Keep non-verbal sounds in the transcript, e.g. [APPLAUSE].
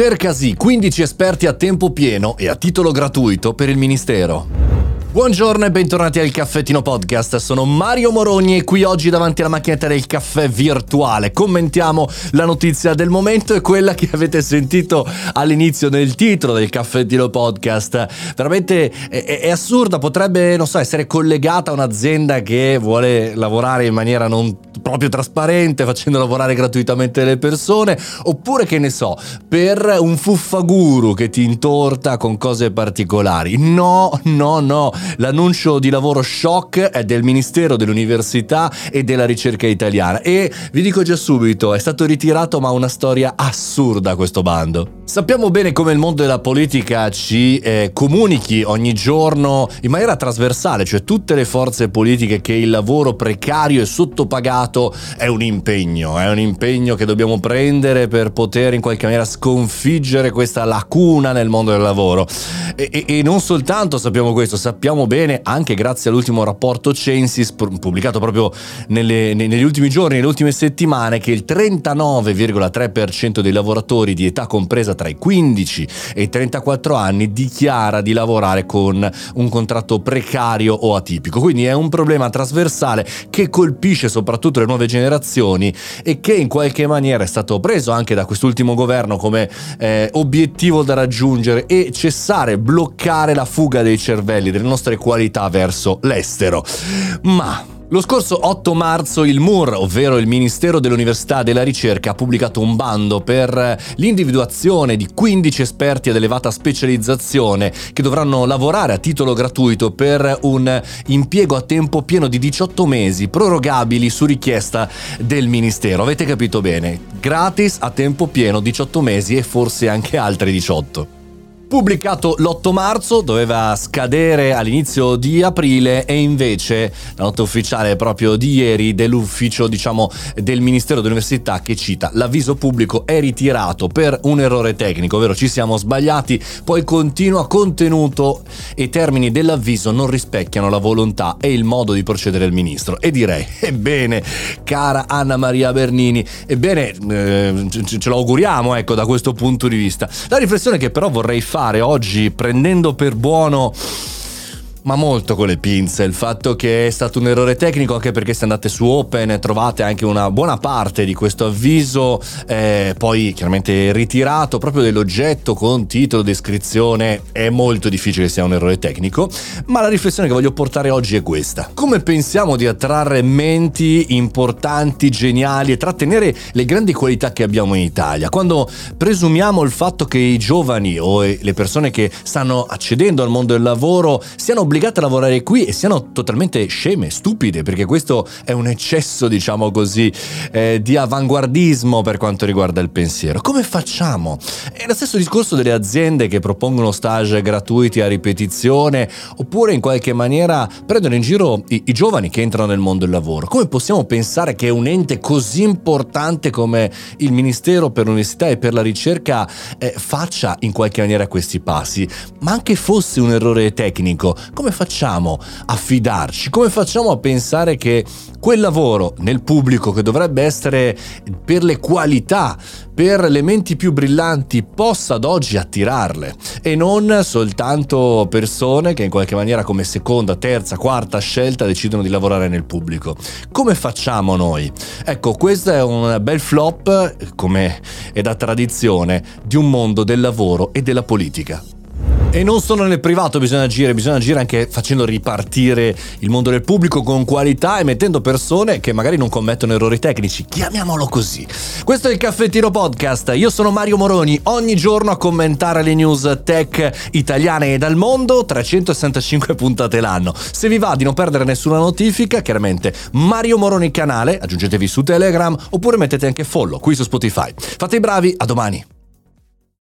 Cercasi 15 esperti a tempo pieno e a titolo gratuito per il Ministero. Buongiorno e bentornati al Caffettino Podcast, sono Mario Moroni e qui oggi davanti alla macchinetta del caffè virtuale commentiamo la notizia del momento e quella che avete sentito all'inizio nel titolo del Caffettino Podcast. Veramente è, è assurda, potrebbe, non so, essere collegata a un'azienda che vuole lavorare in maniera non proprio trasparente, facendo lavorare gratuitamente le persone, oppure che ne so, per un fuffaguru che ti intorta con cose particolari. No, no, no, L'annuncio di lavoro shock è del Ministero dell'Università e della Ricerca Italiana e vi dico già subito, è stato ritirato ma una storia assurda questo bando. Sappiamo bene come il mondo della politica ci eh, comunichi ogni giorno in maniera trasversale, cioè tutte le forze politiche che il lavoro precario e sottopagato è un impegno, è un impegno che dobbiamo prendere per poter in qualche maniera sconfiggere questa lacuna nel mondo del lavoro. E, e, e non soltanto sappiamo questo, sappiamo bene, anche grazie all'ultimo rapporto Censis pubblicato proprio nelle, negli ultimi giorni, nelle ultime settimane, che il 39,3% dei lavoratori di età compresa tra i 15 e i 34 anni dichiara di lavorare con un contratto precario o atipico. Quindi è un problema trasversale che colpisce soprattutto le nuove generazioni e che in qualche maniera è stato preso anche da quest'ultimo governo come eh, obiettivo da raggiungere e cessare, bloccare la fuga dei cervelli, delle nostre qualità verso l'estero. Ma lo scorso 8 marzo il MUR, ovvero il Ministero dell'Università e della Ricerca, ha pubblicato un bando per l'individuazione di 15 esperti ad elevata specializzazione che dovranno lavorare a titolo gratuito per un impiego a tempo pieno di 18 mesi, prorogabili su richiesta del Ministero. Avete capito bene? Gratis a tempo pieno 18 mesi e forse anche altri 18 pubblicato l'8 marzo, doveva scadere all'inizio di aprile e invece la nota ufficiale proprio di ieri dell'ufficio diciamo del Ministero dell'Università che cita l'avviso pubblico è ritirato per un errore tecnico, ovvero ci siamo sbagliati, poi continua contenuto e termini dell'avviso non rispecchiano la volontà e il modo di procedere del ministro e direi [LAUGHS] ebbene cara Anna Maria Bernini, ebbene eh, ce lo auguriamo ecco da questo punto di vista. La riflessione che però vorrei fare fare oggi prendendo per buono ma molto con le pinze il fatto che è stato un errore tecnico anche perché se andate su Open trovate anche una buona parte di questo avviso eh, poi chiaramente ritirato proprio dell'oggetto con titolo, descrizione è molto difficile sia un errore tecnico ma la riflessione che voglio portare oggi è questa. Come pensiamo di attrarre menti importanti, geniali e trattenere le grandi qualità che abbiamo in Italia? Quando presumiamo il fatto che i giovani o le persone che stanno accedendo al mondo del lavoro siano obbligate a lavorare qui e siano totalmente sceme, stupide, perché questo è un eccesso, diciamo così, eh, di avanguardismo per quanto riguarda il pensiero. Come facciamo? È lo stesso discorso delle aziende che propongono stage gratuiti a ripetizione oppure in qualche maniera prendono in giro i, i giovani che entrano nel mondo del lavoro. Come possiamo pensare che un ente così importante come il Ministero per l'Università e per la Ricerca eh, faccia in qualche maniera questi passi? Ma anche fosse un errore tecnico, come facciamo a fidarci? Come facciamo a pensare che quel lavoro nel pubblico che dovrebbe essere per le qualità, per le menti più brillanti, possa ad oggi attirarle e non soltanto persone che in qualche maniera come seconda, terza, quarta scelta decidono di lavorare nel pubblico. Come facciamo noi? Ecco, questo è un bel flop, come è da tradizione, di un mondo del lavoro e della politica. E non solo nel privato bisogna agire, bisogna agire anche facendo ripartire il mondo del pubblico con qualità e mettendo persone che magari non commettono errori tecnici, chiamiamolo così. Questo è il Caffettino Podcast, io sono Mario Moroni, ogni giorno a commentare le news tech italiane e dal mondo, 365 puntate l'anno. Se vi va di non perdere nessuna notifica, chiaramente Mario Moroni canale, aggiungetevi su Telegram oppure mettete anche follow qui su Spotify. Fate i bravi, a domani!